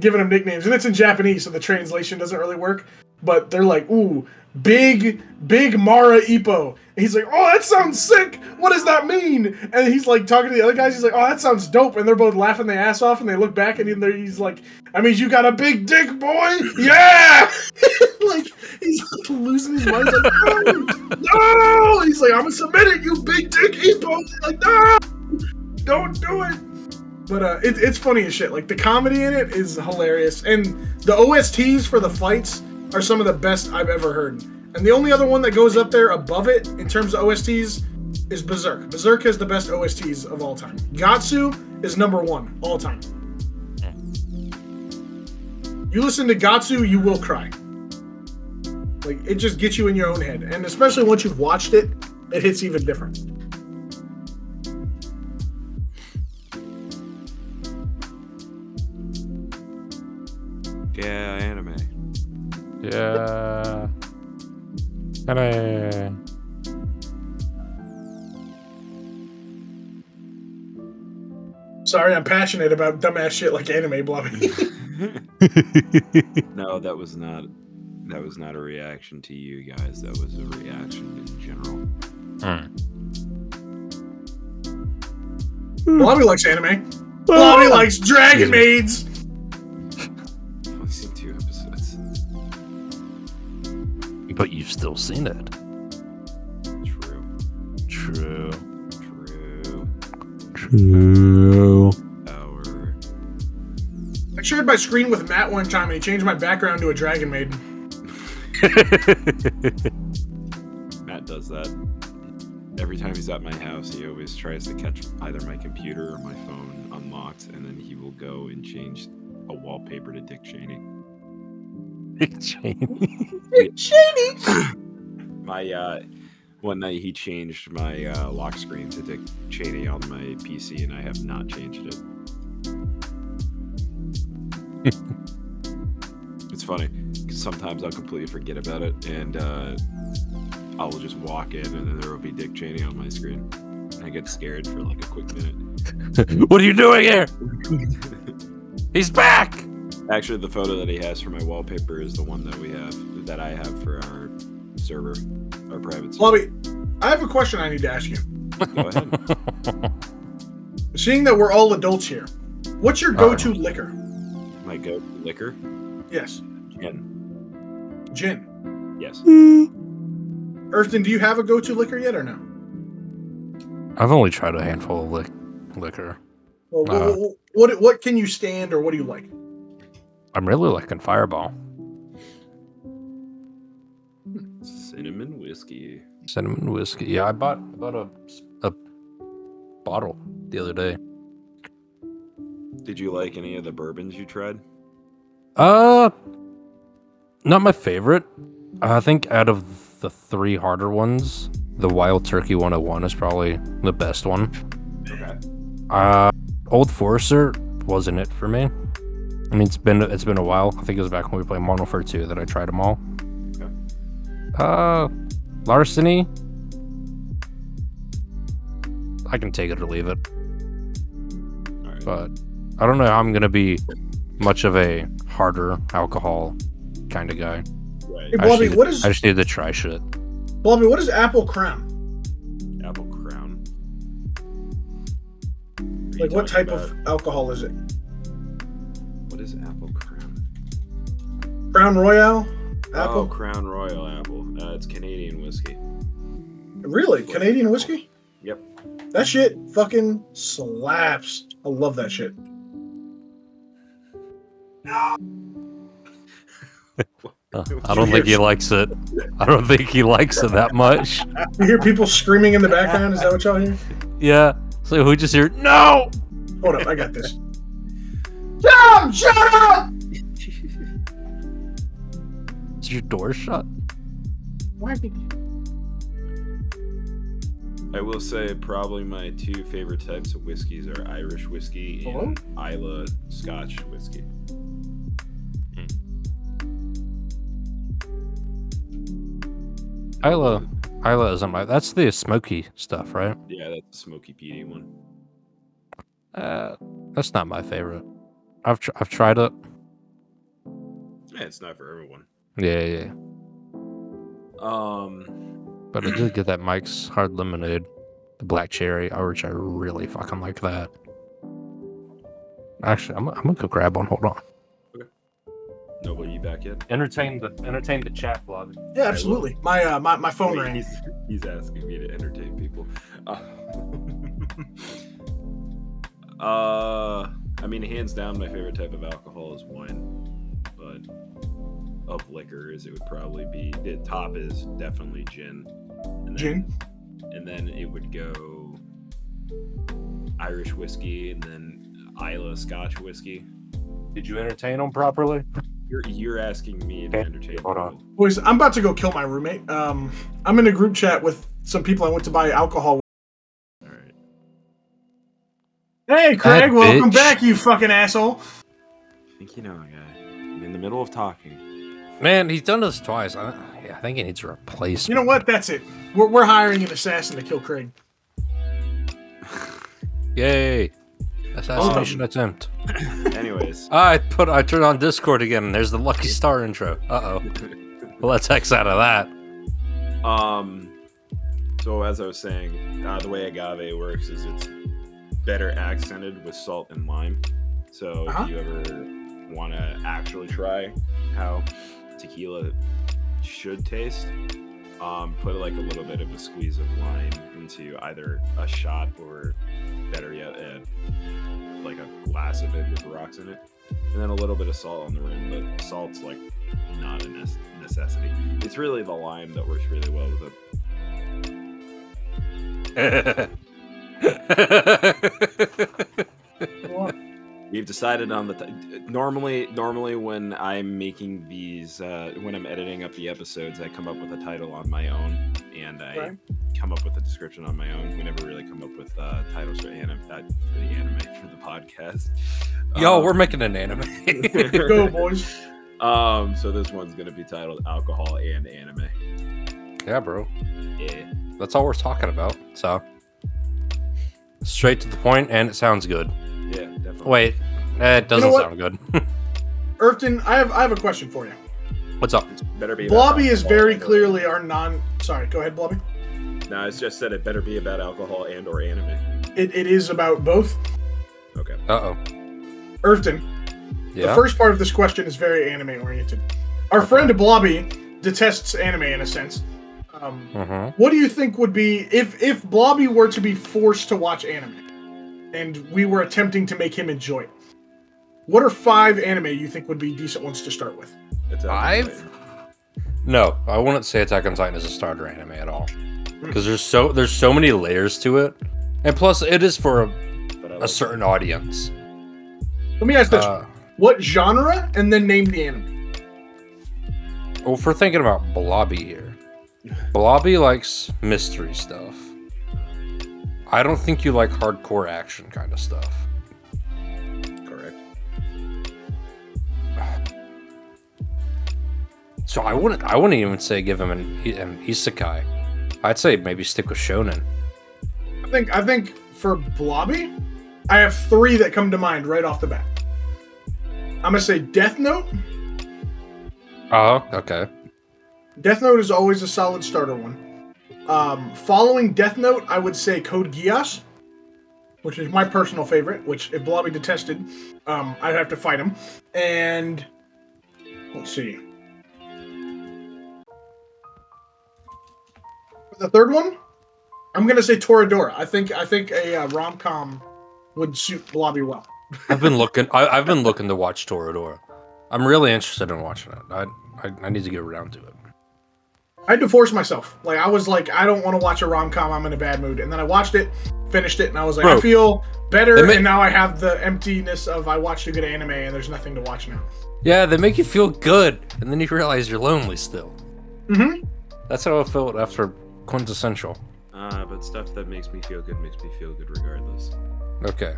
giving him nicknames, and it's in Japanese, so the translation doesn't really work. But they're like, ooh, big big Mara Ippo. And he's like, oh, that sounds sick. What does that mean? And he's like talking to the other guys. He's like, oh, that sounds dope. And they're both laughing their ass off, and they look back, and he's like, I mean, you got a big dick, boy. Yeah. like he's like losing his mind. He's like, no, no. He's like, I'm gonna submit it, you big dick Ippo. He's like, no, don't do it. But uh, it, it's funny as shit. Like the comedy in it is hilarious, and the OSTs for the fights are some of the best I've ever heard. And the only other one that goes up there above it in terms of OSTs is Berserk. Berserk has the best OSTs of all time. Gatsu is number one all time. You listen to Gatsu, you will cry. Like it just gets you in your own head, and especially once you've watched it, it hits even different. Yeah, anime. Yeah. Anime. Sorry, I'm passionate about dumbass shit like anime, Blobby. No, that was not. That was not a reaction to you guys. That was a reaction in general. Hmm. Blobby likes anime. Blobby likes Dragon Maids. But you've still seen it. True. True. True. True. Hour. I shared my screen with Matt one time, and he changed my background to a Dragon maiden. Matt does that. Every time he's at my house, he always tries to catch either my computer or my phone unlocked, and then he will go and change a wallpaper to Dick Cheney. My uh, one night he changed my uh, lock screen to Dick Cheney on my PC, and I have not changed it. it's funny because sometimes I'll completely forget about it, and uh, I will just walk in, and then there will be Dick Cheney on my screen. And I get scared for like a quick minute. what are you doing here? He's back. Actually, the photo that he has for my wallpaper is the one that we have that I have for our server, our private server. Blobby, I have a question I need to ask you. Go ahead. Seeing that we're all adults here, what's your go-to liquor? My go to liquor, Yes, gin. gin. Yes. Earthton, do you have a go-to liquor yet or no? I've only tried a handful of lic- liquor. Well, Uh. wh- what what can you stand or what do you like? I'm really liking Fireball. Cinnamon whiskey. Cinnamon whiskey. Yeah, I bought I bought a a bottle the other day. Did you like any of the bourbons you tried? Uh, not my favorite. I think out of the three harder ones, the Wild Turkey 101 is probably the best one. Okay. Uh, Old Forester wasn't it for me. I mean, it's been it's been a while. I think it was back when we played Modern Warfare 2 that I tried them all. Okay. Uh, Larceny. I can take it or leave it, All right. but I don't know how I'm gonna be much of a harder alcohol kind of guy. right. Hey, I Blobby, just, what need, is I just need to try shit. Blobby? What is apple crown? Apple Crown. Like, what talking type of alcohol is it? Crown Royal? Oh, Apple? Crown Royal Apple. Uh, it's Canadian whiskey. Really? Canadian whiskey? Yep. That shit fucking slaps. I love that shit. Uh, I don't think he likes it. I don't think he likes it that much. You hear people screaming in the background? Is that what y'all hear? Yeah. So we just hear no. Hold up, I got this. Tom, shut up! Is your door shut? Why did I will say probably my two favorite types of whiskeys are Irish whiskey Hello? and Islay Scotch whiskey. Islay, Islay isn't my. That's the smoky stuff, right? Yeah, that's the smoky peaty one. Uh, that's not my favorite. I've tr- I've tried it. Yeah, it's not for everyone. Yeah, yeah. Um, But I did get that Mike's Hard Lemonade, the black cherry, uh, which I really fucking like that. Actually, I'm, I'm gonna go grab one. Hold on. nobody you back yet? Entertain the entertain the chat blog. Yeah, absolutely. My uh, my, my phone Wait, rang. He's, he's asking me to entertain people. Uh, uh, I mean, hands down, my favorite type of alcohol is wine, but of liquors, it would probably be the top is definitely gin. And then, Gin? and then it would go Irish whiskey, and then Islay Scotch whiskey. Did you entertain them properly? You're you're asking me to entertain. hold on. Boys, I'm about to go kill my roommate. Um, I'm in a group chat with some people I went to buy alcohol. All right. Hey, Craig, That welcome bitch. back, you fucking asshole. I think you know, guy. I'm in the middle of talking. Man, he's done this twice. I, yeah, I think he needs a replacement. You know what? That's it. We're, we're hiring an assassin to kill Craig. Yay! Assassination attempt. Anyways, I put I turned on Discord again. and There's the Lucky Star intro. Uh oh. Well, let's X out of that. Um, so as I was saying, uh, the way agave works is it's better accented with salt and lime. So Uh-huh. if you ever want to actually try how tequila should taste, um, put like a little bit of a squeeze of lime into either a shot or better yet, uh, like a glass of it with rocks in it, and then a little bit of salt on the rim. But salt's like not a nece- necessity. It's really the lime that works really well with it. We've decided on the t- normally normally when I'm making these uh, when I'm editing up the episodes, I come up with a title on my own and I Right. come up with a description on my own. We never really come up with uh, titles for anime uh, for the anime for the podcast. Yo, Um, we're making an anime. Go, boys. um, so this one's gonna be titled "Alcohol and Anime." yeah, bro. Yeah. That's all we're talking about. So straight to the point, and it sounds good. Yeah, definitely. Wait, it doesn't what? sound good. Irfton, I have I have a question for you. What's up? better be. about Blobby is very clearly our non. Sorry, go ahead, Blobby. No, it's just said it better be about alcohol and or anime. It, it is about both. Okay. Uh oh. Irfton, the first part of this question is very anime oriented. Our friend Blobby detests anime in a sense. Um, hmm what do you think would be if if Blobby were to be forced to watch anime, and we were attempting to make him enjoy it? What are five anime you think would be decent ones to start with? Five? No, I wouldn't say Attack on Titan is a starter anime at all. Because there's so there's so many layers to it, and plus it is for a, But I a like- certain audience. Let me ask this: Uh, What genre, and then name the anime. well, if we're thinking about Blobby here, Blobby likes mystery stuff. I don't think you like hardcore action kind of stuff. correct. So I wouldn't I wouldn't even say give him an, an isekai. I'd say maybe stick with shonen. I think I think for Blobby, I have three that come to mind right off the bat. I'm gonna say Death Note. Oh, okay. Death Note is always a solid starter one. Um, following Death Note, I would say Code Geass, which is my personal favorite. Which, if Blobby detested, um, I'd have to fight him. And let's see. The third one, I'm gonna say Toradora. I think I think a uh, rom com would suit Blobby well. I've been looking I, I've been looking to watch Toradora. I'm really interested in watching it. I, I I need to get around to it. I had to force myself. Like I was like, I don't want to watch a rom com. I'm in a bad mood. And then I watched it, finished it, and I was like, I feel better. They ma- and now I have the emptiness of I watched a good anime and there's nothing to watch now. Yeah, they make you feel good, and then you realize you're lonely still. Mm-hmm. That's how I felt after Quintessential. Uh, but stuff that makes me feel good makes me feel good regardless. Okay.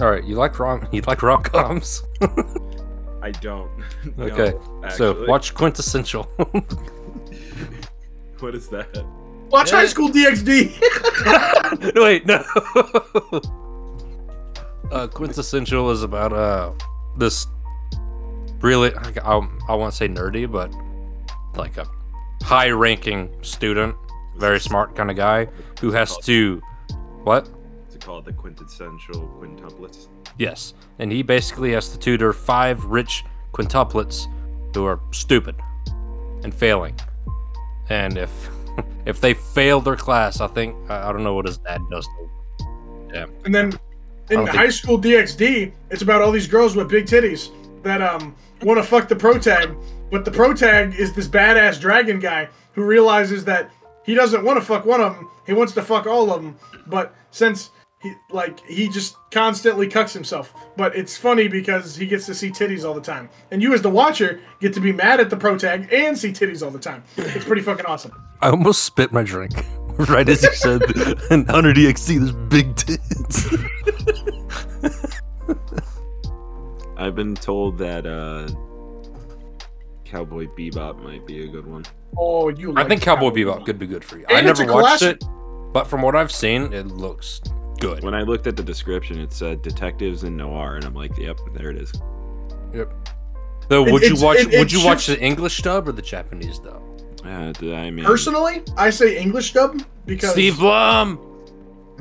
All right, you like rom you like rom coms. I don't. No, Okay, so watch Quintessential. What is that? Watch Yeah. High School DxD. Wait, no. uh, Quintessential is about uh this really I, I, I won't say nerdy, but like a high-ranking student, very smart kind of guy who has to what? Is it called the quintessential quintuplets? Yes, and he basically has to tutor five rich quintuplets who are stupid and failing. And if if they fail their class, I think I I don't know what his dad does. To and then in don't think- High School DxD, it's about all these girls with big titties that um want to fuck the pro tag, but the pro tag is this badass dragon guy who realizes that he doesn't want to fuck one of them. He wants to fuck all of them, but since he like he just constantly cucks himself. But it's funny because he gets to see titties all the time, and you as the watcher get to be mad at the pro tag and see titties all the time. It's pretty fucking awesome. I almost spit my drink right as you said, and under DxD, there's big tits. I've been told that uh, Cowboy Bebop might be a good one. Oh, you! I think Cowboy Bebop could be good for you. I And it's never watched classic. it, but from what I've seen, it looks good. When I looked at the description, it said detectives and noir, and I'm like, yep, there it is. Though, It- would you watch? it- it would you watch the English dub or the Japanese dub? Uh, d- I mean, Personally, I say English dub because Steve Blum.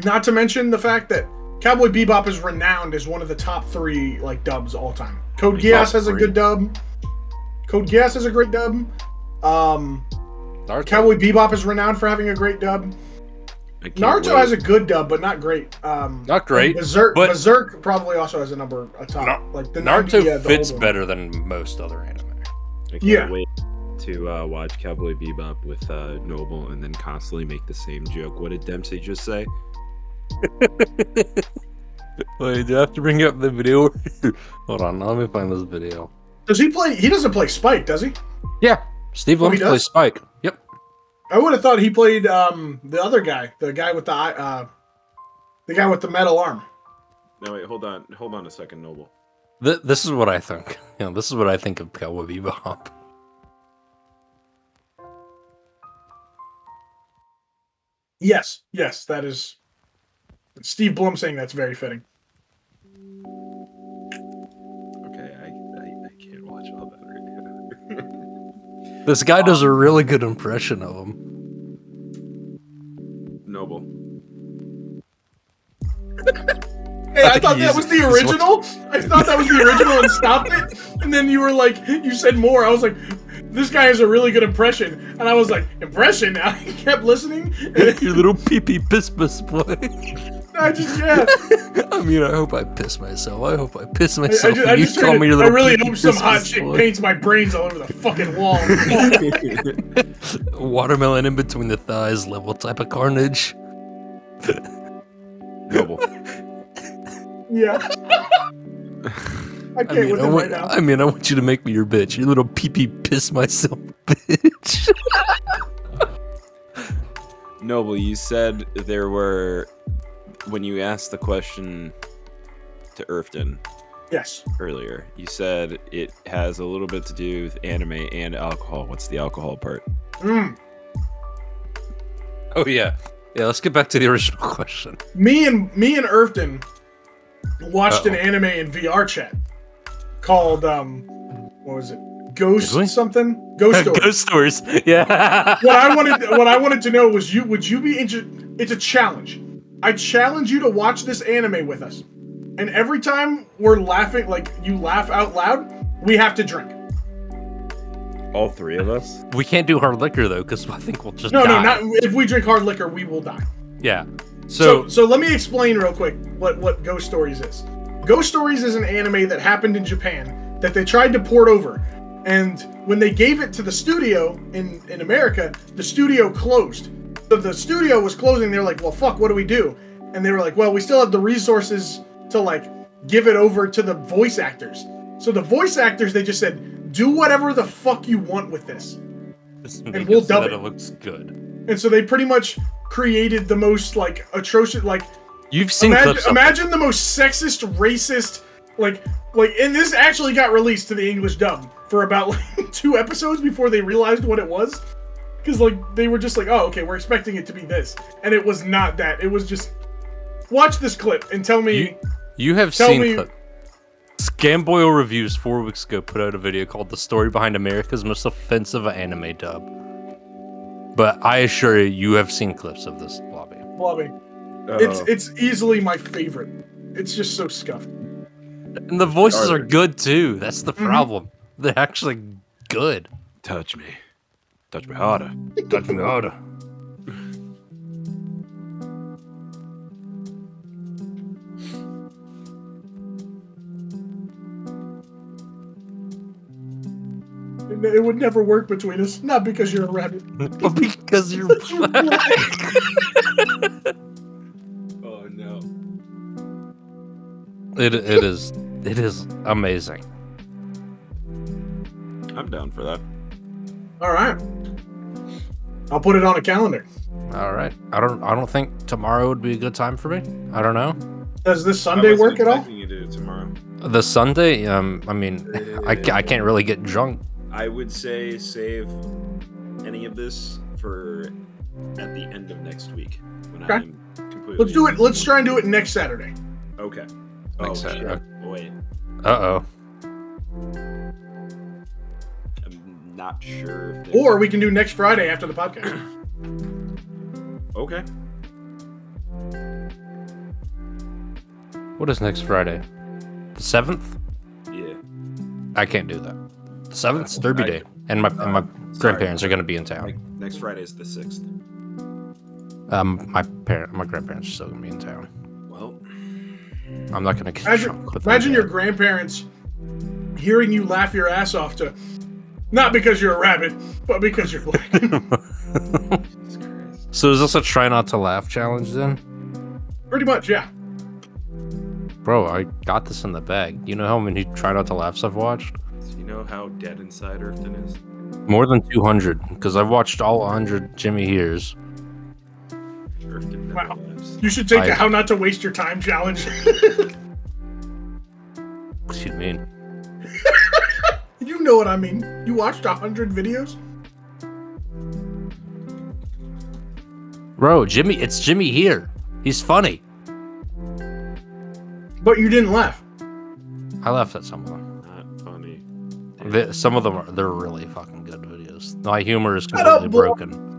Not to mention the fact that Cowboy Bebop is renowned as one of the top three like dubs all time. Code Like, Geass top has a good dub. Code Geass has a great dub. Um, Naruto. Cowboy Bebop is renowned for having a great dub. I can't Naruto wait. has a good dub, but not great. Um, Not great, and Berserk, but- Berserk probably also has a number a top. Na- like the Naruto 90, uh, the fits old better than most other anime. I can't Yeah. wait to uh, watch Cowboy Bebop with uh, Noble and then constantly make the same joke. What did Dempsey just say? Wait, do I have to bring up the video? Hold on, let me find this video. Does he play? He doesn't play Spike, does he? Yeah, Steve Oh, Blum he plays Spike. Yep. I would have thought he played um the other guy, the guy with the uh, the guy with the metal arm. No, wait, hold on, hold on a second, Noble. Th- this is what I think. You know, this is what I think of Cowboy Bebop. Yes, yes, that is Steve Blum saying that's very fitting. This guy does a really good impression of him. Noble. Hey, I think thought that was the original. I thought that was the original and stopped it. And then you were like, you said more. I was like, this guy has a really good impression. And I was like, impression? I kept listening. And Your little pee pee piss piss boy. I just, yeah. I mean, I hope I piss myself. I hope I piss I, I myself. just, when I you just call me it. your I really hope some hot myself. chick paints my brains all over the fucking wall. Watermelon in between the thighs level type of carnage. Noble. yeah. I I can't mean, I want, right now. I mean, I want you to make me your bitch. Your little pee pee piss myself bitch. Noble, you said there were when you asked the question to Irfton Yes. earlier, you said it has a little bit to do with anime and alcohol. What's the alcohol part? Mm. oh yeah, yeah. Let's get back to the original question. Me and me and Irfton watched an Uh-oh. anime in VR chat called um, what was it? Ghost Did we? something? Ghost Story. Ghost stories. Yeah. what I wanted what I wanted to know was you would you be interested it's a challenge. I challenge you to watch this anime with us. And every time we're laughing like you laugh out loud, we have to drink. All three of us? we can't do hard liquor though, because I think we'll just No, die. no, no, not if we drink hard liquor, we will die. Yeah. So, So, so let me explain real quick what what Ghost Stories is. Ghost Stories is an anime that happened in Japan that they tried to port over, and when they gave it to the studio in in America, the studio closed. So the studio was closing. They're like, "Well, fuck, what do we do?" And they were like, "Well, we still have the resources to like give it over to the voice actors." So the voice actors, they just said, "Do whatever the fuck you want with this." and we'll dub it. It looks good. And so they pretty much created the most like atrocious like You've seen imagine. Imagine the most sexist, racist, like, like, and this actually got released to the English dub for about like two episodes before they realized what it was, because like they were just like, oh, okay, we're expecting it to be this, and it was not that. It was just, watch this clip and tell me. You, you have Tell seen me- clip. Scamboli Reviews four weeks ago put out a video called "The Story Behind America's Most Offensive Anime Dub." But I assure you, you have seen clips of this lobby. Blobby. It's it's easily my favorite. It's just so scuffed. And the voices are Are good too. That's the Mhm. problem. They're actually good. touch me. Touch me harder. Touch me harder. It, it would never work between us, not because you're a rabbit. But because you're You're black. Oh no. it, it is it is amazing. I'm down for that. All right, I'll put it on a calendar. All right. I don't I don't think tomorrow would be a good time for me. I don't know. Does this Sunday work at all? You do it tomorrow. The Sunday, um, I mean, I, I can't really get drunk. I would say save any of this for at the end of next week when Okay. I'm completely. Let's do it. Let's try and do it next Saturday. Okay. Oh Next shit. Saturday. Wait, Uh oh. Not sure. If there's- Or we can do next Friday after the podcast. Okay. What is next Friday? The seventh? Yeah. I can't do that. The seventh's Derby I- Day, and my and my grandparents are gonna be in town. Like next Friday is the sixth. Um, my parent, my grandparents are still gonna be in town. Well, I'm not gonna get Imagine, drunk. with them imagine your grandparents hearing you laugh your ass off to, not because you're a rabbit, but because you're black. So is this a try not to laugh challenge then? Pretty much, yeah. Bro, I got this in the bag. You know how many try not to laughs I've watched? So you know how dead inside Earthton is? More than 200, because I've watched all 100 Jimmy Hears. Earthton never Wow. lives. You should take I- the how not to waste your time challenge. What do you mean? You know what I mean. You watched a hundred videos. Bro, Jimmy, it's Jimmy here. He's funny. But you didn't laugh. I laughed at some of them. Not funny. The- some of them are they're really fucking good videos. My humor is Shut up, completely bro. broken.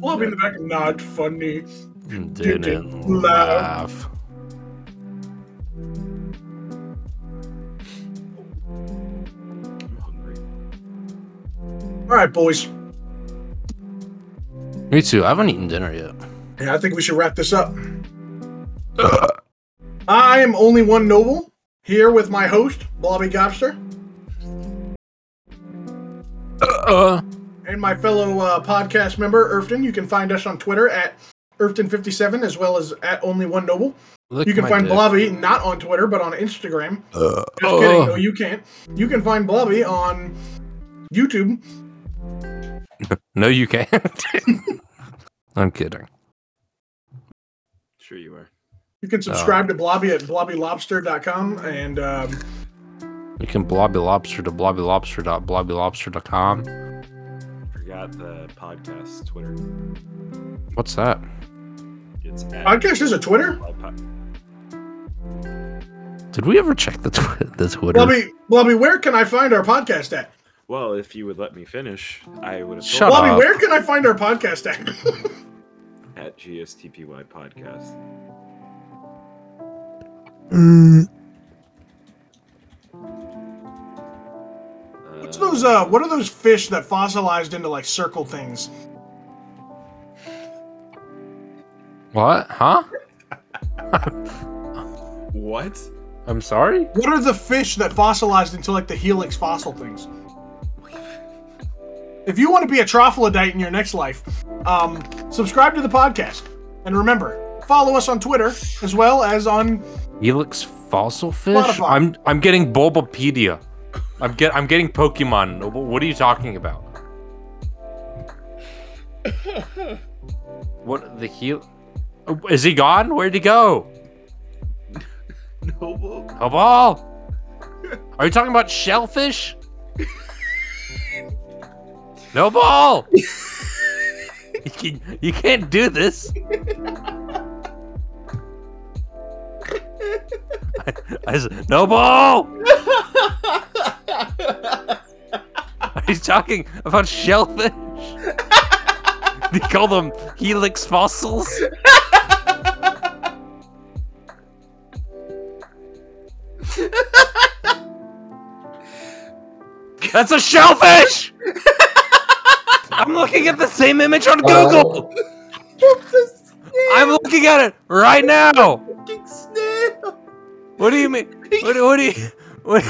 Flop in the back, not funny. Didn't, didn't laugh. laugh. All right, boys. Me too. I haven't eaten dinner yet. Yeah, I think we should wrap this up. I am only one noble here with my host, Blobby Gobster, Uh, and my fellow uh, podcast member, Irfton. You can find us on Twitter at Irfton57 as well as at Only One Noble. You can find dick. Blobby not on Twitter but on Instagram. Uh, Just kidding, oh. no, you can't. You can find Blobby on YouTube. No, you can't. I'm kidding. Sure you are. You can subscribe to Blobby at blobbylobster.com and um, You can blobby lobster to blobbylobster.blobbylobster.com. Forgot the podcast Twitter. What's that? It's at podcast is a Twitter. Did we ever check the, tw- the Twitter? Blobby, Blobby, where can I find our podcast at? Well, if you would let me finish, I would have Shut told Blobby, up. where can I find our podcast at? at GSTPY podcast. What's those? Uh, what are those fish that fossilized into like circle things? What? Huh? What? I'm sorry? What are the fish that fossilized into like the helix fossil things? If you want to be a trophilodite in your next life, um, subscribe to the podcast, and remember, follow us on Twitter as well as on. Helix fossil fish? Spotify. I'm I'm getting Bulbapedia. I'm get I'm getting Pokemon. What are you talking about? what the hell? Is he gone? Where'd he go? Noble. A ball? Are you talking about shellfish? no ball. you, can, you can't do this. I, I said, no ball. He's talking about shellfish? they call them helix fossils? That's a shellfish! I'm looking at the same image on Google! I'm looking at it right now! What do you mean? What, what do you. What,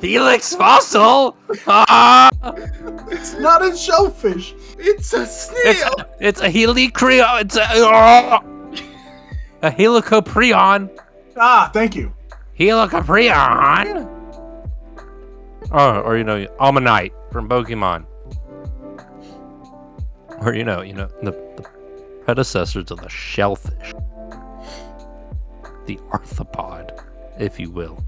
Helix fossil? Ah, It's not a shellfish. It's a it's, snail. a, it's a helicrio. It's a. ah, a helicoprion. Ah, thank you. Helicoprion? Oh, or you know, Omanyte from Pokemon. Or you know, you know, the, the predecessor to the shellfish. The arthropod, if you will.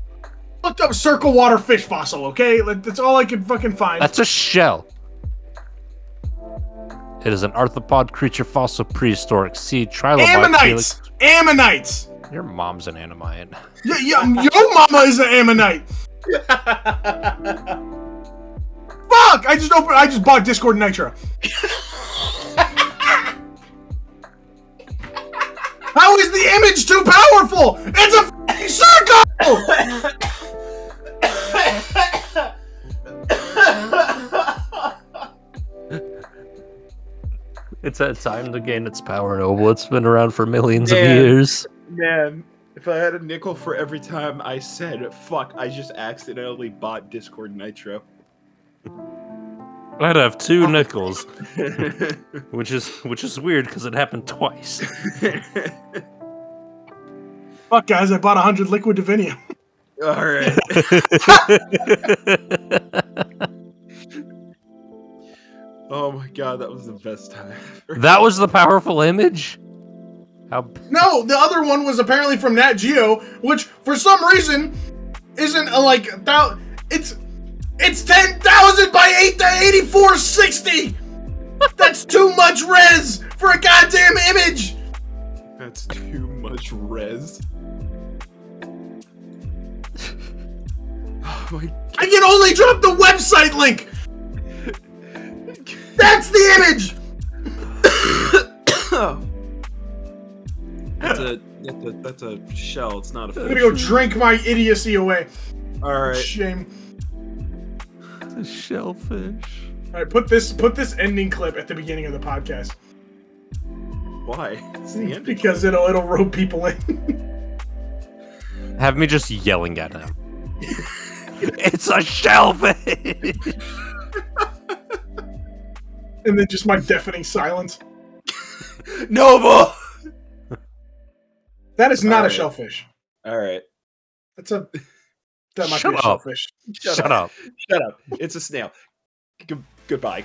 Looked up circle water fish fossil. Okay, that's all I could fucking find. That's a shell. It is an arthropod creature fossil prehistoric sea trilobite. Ammonites. Ammonites. Your mom's an Ammonite. Yeah, yeah, your mama is an ammonite. Fuck! I just opened. I just bought Discord Nitro. How is the image too powerful? It's a f***ing circle. It's had time to gain its power, Noble. It's been around for millions of years. Man, if I had a nickel for every time I said "fuck," I just accidentally bought Discord Nitro. I'd have two oh. nickels, which is which is weird because it happened twice. Fuck, guys! I bought hundred liquid divinium. All right. Oh my god, that was the best time. ever. that was the powerful image. How No, the other one was apparently from Nat Geo, which for some reason isn't a, like thou. It's it's ten thousand by eight to eighty four sixty. That's too much res for a goddamn image. That's too much res. Oh my I can only drop the website link. That's the image. Oh. God. That's a, that's a that's a shell. It's not a I'm fish. gonna go drink my idiocy away. All right. Shame. the shellfish? All right, put this put this ending clip at the beginning of the podcast. Why? It's the end. because it'll it'll rope people in. Have me just yelling at him. it's a shellfish. and then just my deafening silence. Noble. That is not a Alright. shellfish. All right. That's a that might Shut be a up. shellfish. Shut, up. Shut up. It's a snail. G- goodbye.